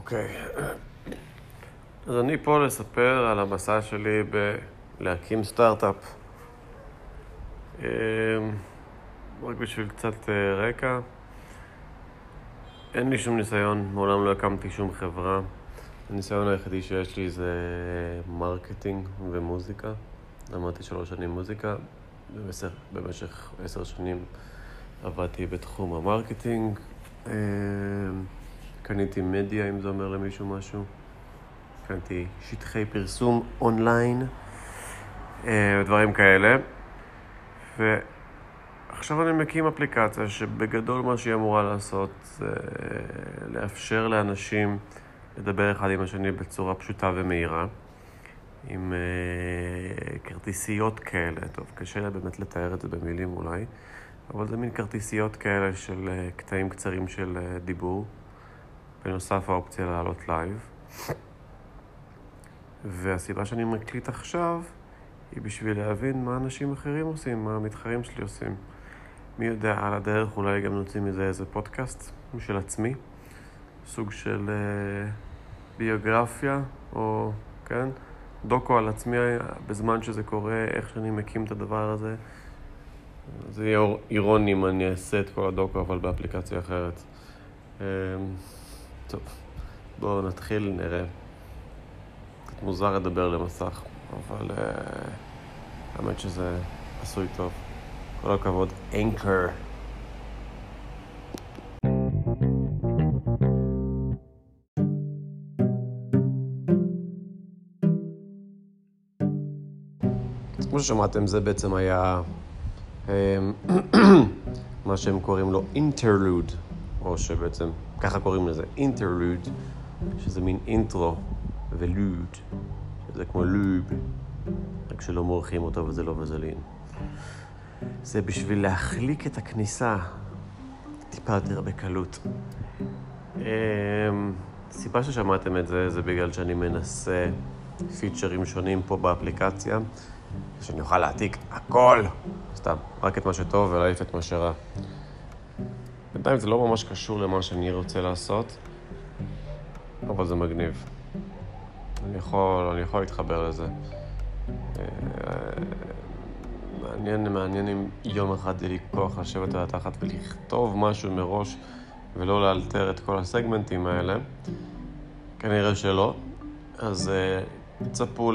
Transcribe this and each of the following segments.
אוקיי. אז אני פה לספר על המסע שלי בלהקים סטארט-אפ. אמ, רק בשביל קצת אה, רקע, אין לי שום ניסיון, מעולם לא הקמתי שום חברה. הניסיון היחידי שיש לי זה marketing ומוזיקה. למדתי שלוש שנים מוזיקה, במשך עשר שנים עבדתי בתחום ה marketing. קניתי מדיה, אם זה אומר למישהו משהו. קניתי שטחי פרסום אונליין, אה, דברים כאלה. ועכשיו אני מקים אפליקציה שבגדול מה שהיא אמורה לעשות זה לאפשר לאנשים לדבר אחד עם השני בצורה פשוטה ומהירה. עם אה, כרטיסיות כאלה, טוב, קשה לי באמת לתאר את זה במילים אולי, אבל זה מין כרטיסיות כאלה של אה, קטעים קצרים של אה, דיבור. בנוסף האופציה לעלות לייב. והסיבה שאני מקליט עכשיו היא בשביל להבין מה אנשים אחרים עושים, מה המתחרים שלי עושים. מי יודע, על הדרך אולי גם נוציא מזה איזה פודקאסט משל עצמי, סוג של אה, ביוגרפיה, או, כן, דוקו על עצמי בזמן שזה קורה, איך שאני מקים את הדבר הזה. זה יהיה אירוני אם אני אעשה את כל הדוקו, אבל באפליקציה אחרת. Um, טוב, בואו נתחיל, נראה. קצת מוזר לדבר למסך, אבל uh, האמת שזה עשוי טוב. כל הכבוד, אנקר. כמו ששמעתם, זה בעצם היה אמ, מה שהם קוראים לו אינטרלוד, או שבעצם ככה קוראים לזה, אינטרלוד, שזה מין אינטרו, ולוד, שזה כמו לוב, רק שלא מורחים אותו וזה לא וזלין. זה בשביל להחליק את הכניסה טיפה יותר בקלות. אמ, ששמעתם את זה, זה בגלל שאני מנסה פיצ'רים שונים פה באפליקציה, שאני אוכל להעתיק הכל, סתם, רק את מה שטוב ולהעיף את מה שרע. בינתיים זה לא ממש קשור למה שאני רוצה לעשות, אבל זה מגניב. אני יכול, אני יכול להתחבר לזה. אה, מעניין, מעניין אם יום אחד יהיה לי כוח לשבת על התחת ולכתוב משהו מראש ולא לאלתר את כל הסגמנטים האלה. כנראה שלא. אז uh, צפו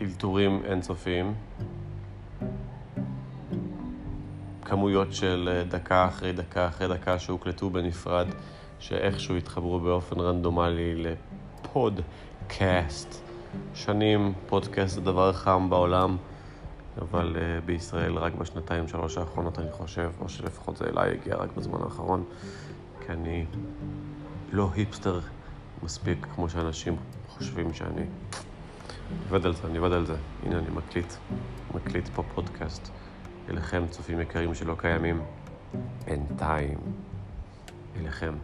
לאלתורים אינסופיים. כמויות של אה, דקה אחרי דקה אחרי דקה שהוקלטו בנפרד, שאיכשהו התחברו באופן רנדומלי לפודקאסט. שנים פודקאסט זה דבר חם בעולם, אבל uh, בישראל רק בשנתיים שלוש האחרונות אני חושב, או שלפחות זה אליי הגיע רק בזמן האחרון, כי אני לא היפסטר מספיק כמו שאנשים חושבים שאני. עובד על זה, אני עובד על זה. הנה אני מקליט, מקליט פה פודקאסט. אליכם, צופים יקרים שלא קיימים בינתיים. אליכם.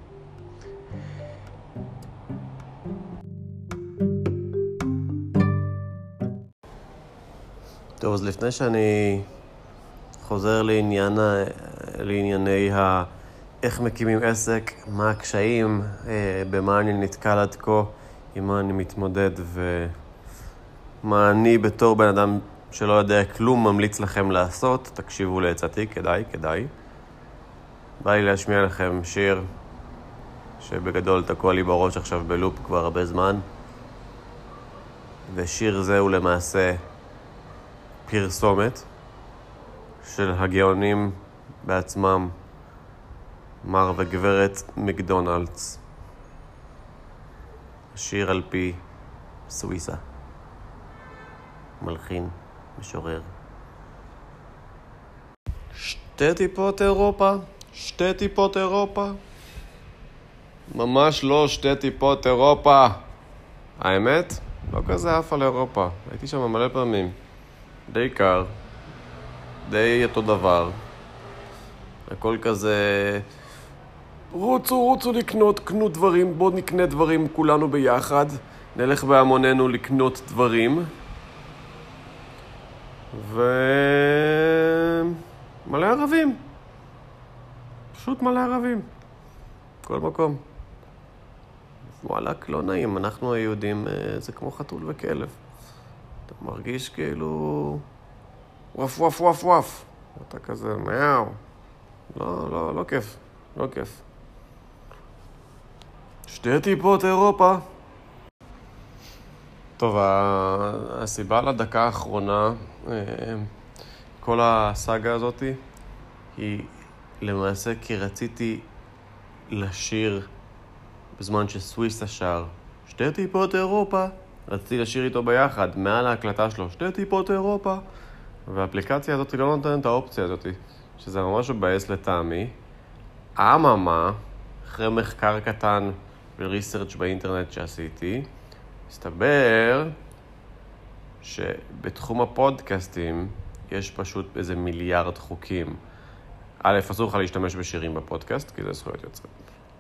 טוב, אז לפני שאני חוזר לעניין, לענייני ה... איך מקימים עסק, מה הקשיים, אה, במה אני נתקל עד כה, עם מה אני מתמודד ומה אני בתור בן אדם שלא יודע כלום ממליץ לכם לעשות, תקשיבו לעצתי, כדאי, כדאי. בא לי להשמיע לכם שיר שבגדול תקוע לי בראש עכשיו בלופ כבר הרבה זמן, ושיר זה הוא למעשה פרסומת של הגאונים בעצמם, מר וגברת מקדונלדס. שיר על פי סוויסה. מלחין. משורר. שתי טיפות אירופה, שתי טיפות אירופה. ממש לא שתי טיפות אירופה. האמת, לא כזה עף על אירופה. הייתי שם מלא פעמים. די קר, די אותו דבר. הכל כזה... רוצו, רוצו לקנות, קנו דברים, בואו נקנה דברים כולנו ביחד. נלך בהמוננו לקנות דברים. ומלא ערבים. פשוט מלא ערבים. כל מקום. וואלכ, לא נעים, אנחנו היהודים אה, זה כמו חתול וכלב. אתה מרגיש כאילו... וואף וואף וואף וואף. אתה כזה, מיהו. לא, לא, לא כיף. לא כיף. שתי טיפות אירופה. טוב, הסיבה לדקה האחרונה, אה, כל הסאגה הזאתי, היא למעשה כי רציתי לשיר בזמן שסוויסה שר שתי טיפות אירופה. רציתי לשיר איתו ביחד, מעל ההקלטה שלו, שתי טיפות אירופה. והאפליקציה הזאת לא נותנת את האופציה הזאת, שזה ממש מבאס לטעמי. אממה, אחרי מחקר קטן וריסרצ' באינטרנט שעשיתי, הסתבר שבתחום הפודקאסטים יש פשוט איזה מיליארד חוקים. א', אסור לך להשתמש בשירים בפודקאסט, כי זה זכויות יוצרים.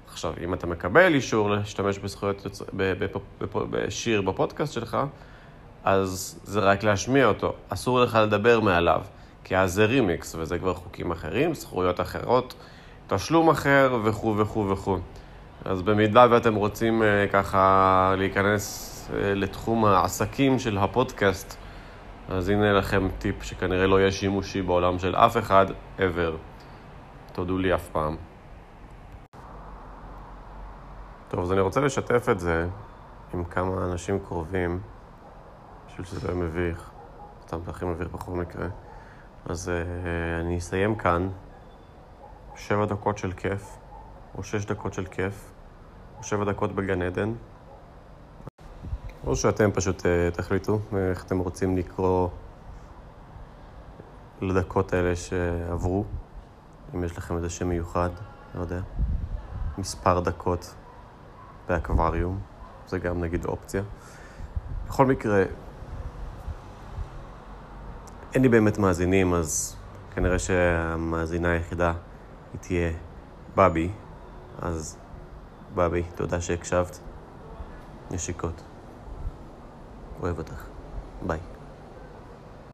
עכשיו, אם אתה מקבל אישור להשתמש בזכויות יוצרים, בשיר בפודקאסט שלך, אז זה רק להשמיע אותו. אסור לך לדבר מעליו, כי אז זה רימיקס, וזה כבר חוקים אחרים, זכויות אחרות, תשלום אחר וכו' וכו' וכו'. אז במידה ואתם רוצים אה, ככה להיכנס לתחום העסקים של הפודקאסט, אז הנה לכם טיפ שכנראה לא יהיה שימושי בעולם של אף אחד ever. תודו לי אף פעם. טוב, אז אני רוצה לשתף את זה עם כמה אנשים קרובים, בשביל שזה יהיה מביך. סתם זה הכי מביך בכל מקרה. אז uh, אני אסיים כאן. שבע דקות של כיף, או שש דקות של כיף, או שבע דקות בגן עדן. או שאתם פשוט uh, תחליטו איך אתם רוצים לקרוא לדקות האלה שעברו. אם יש לכם איזה שם מיוחד, לא יודע. מספר דקות באקווריום, זה גם נגיד אופציה. בכל מקרה, אין לי באמת מאזינים, אז כנראה שהמאזינה היחידה היא תהיה בבי. אז בבי, תודה שהקשבת. נשיקות. ओए बताख बाय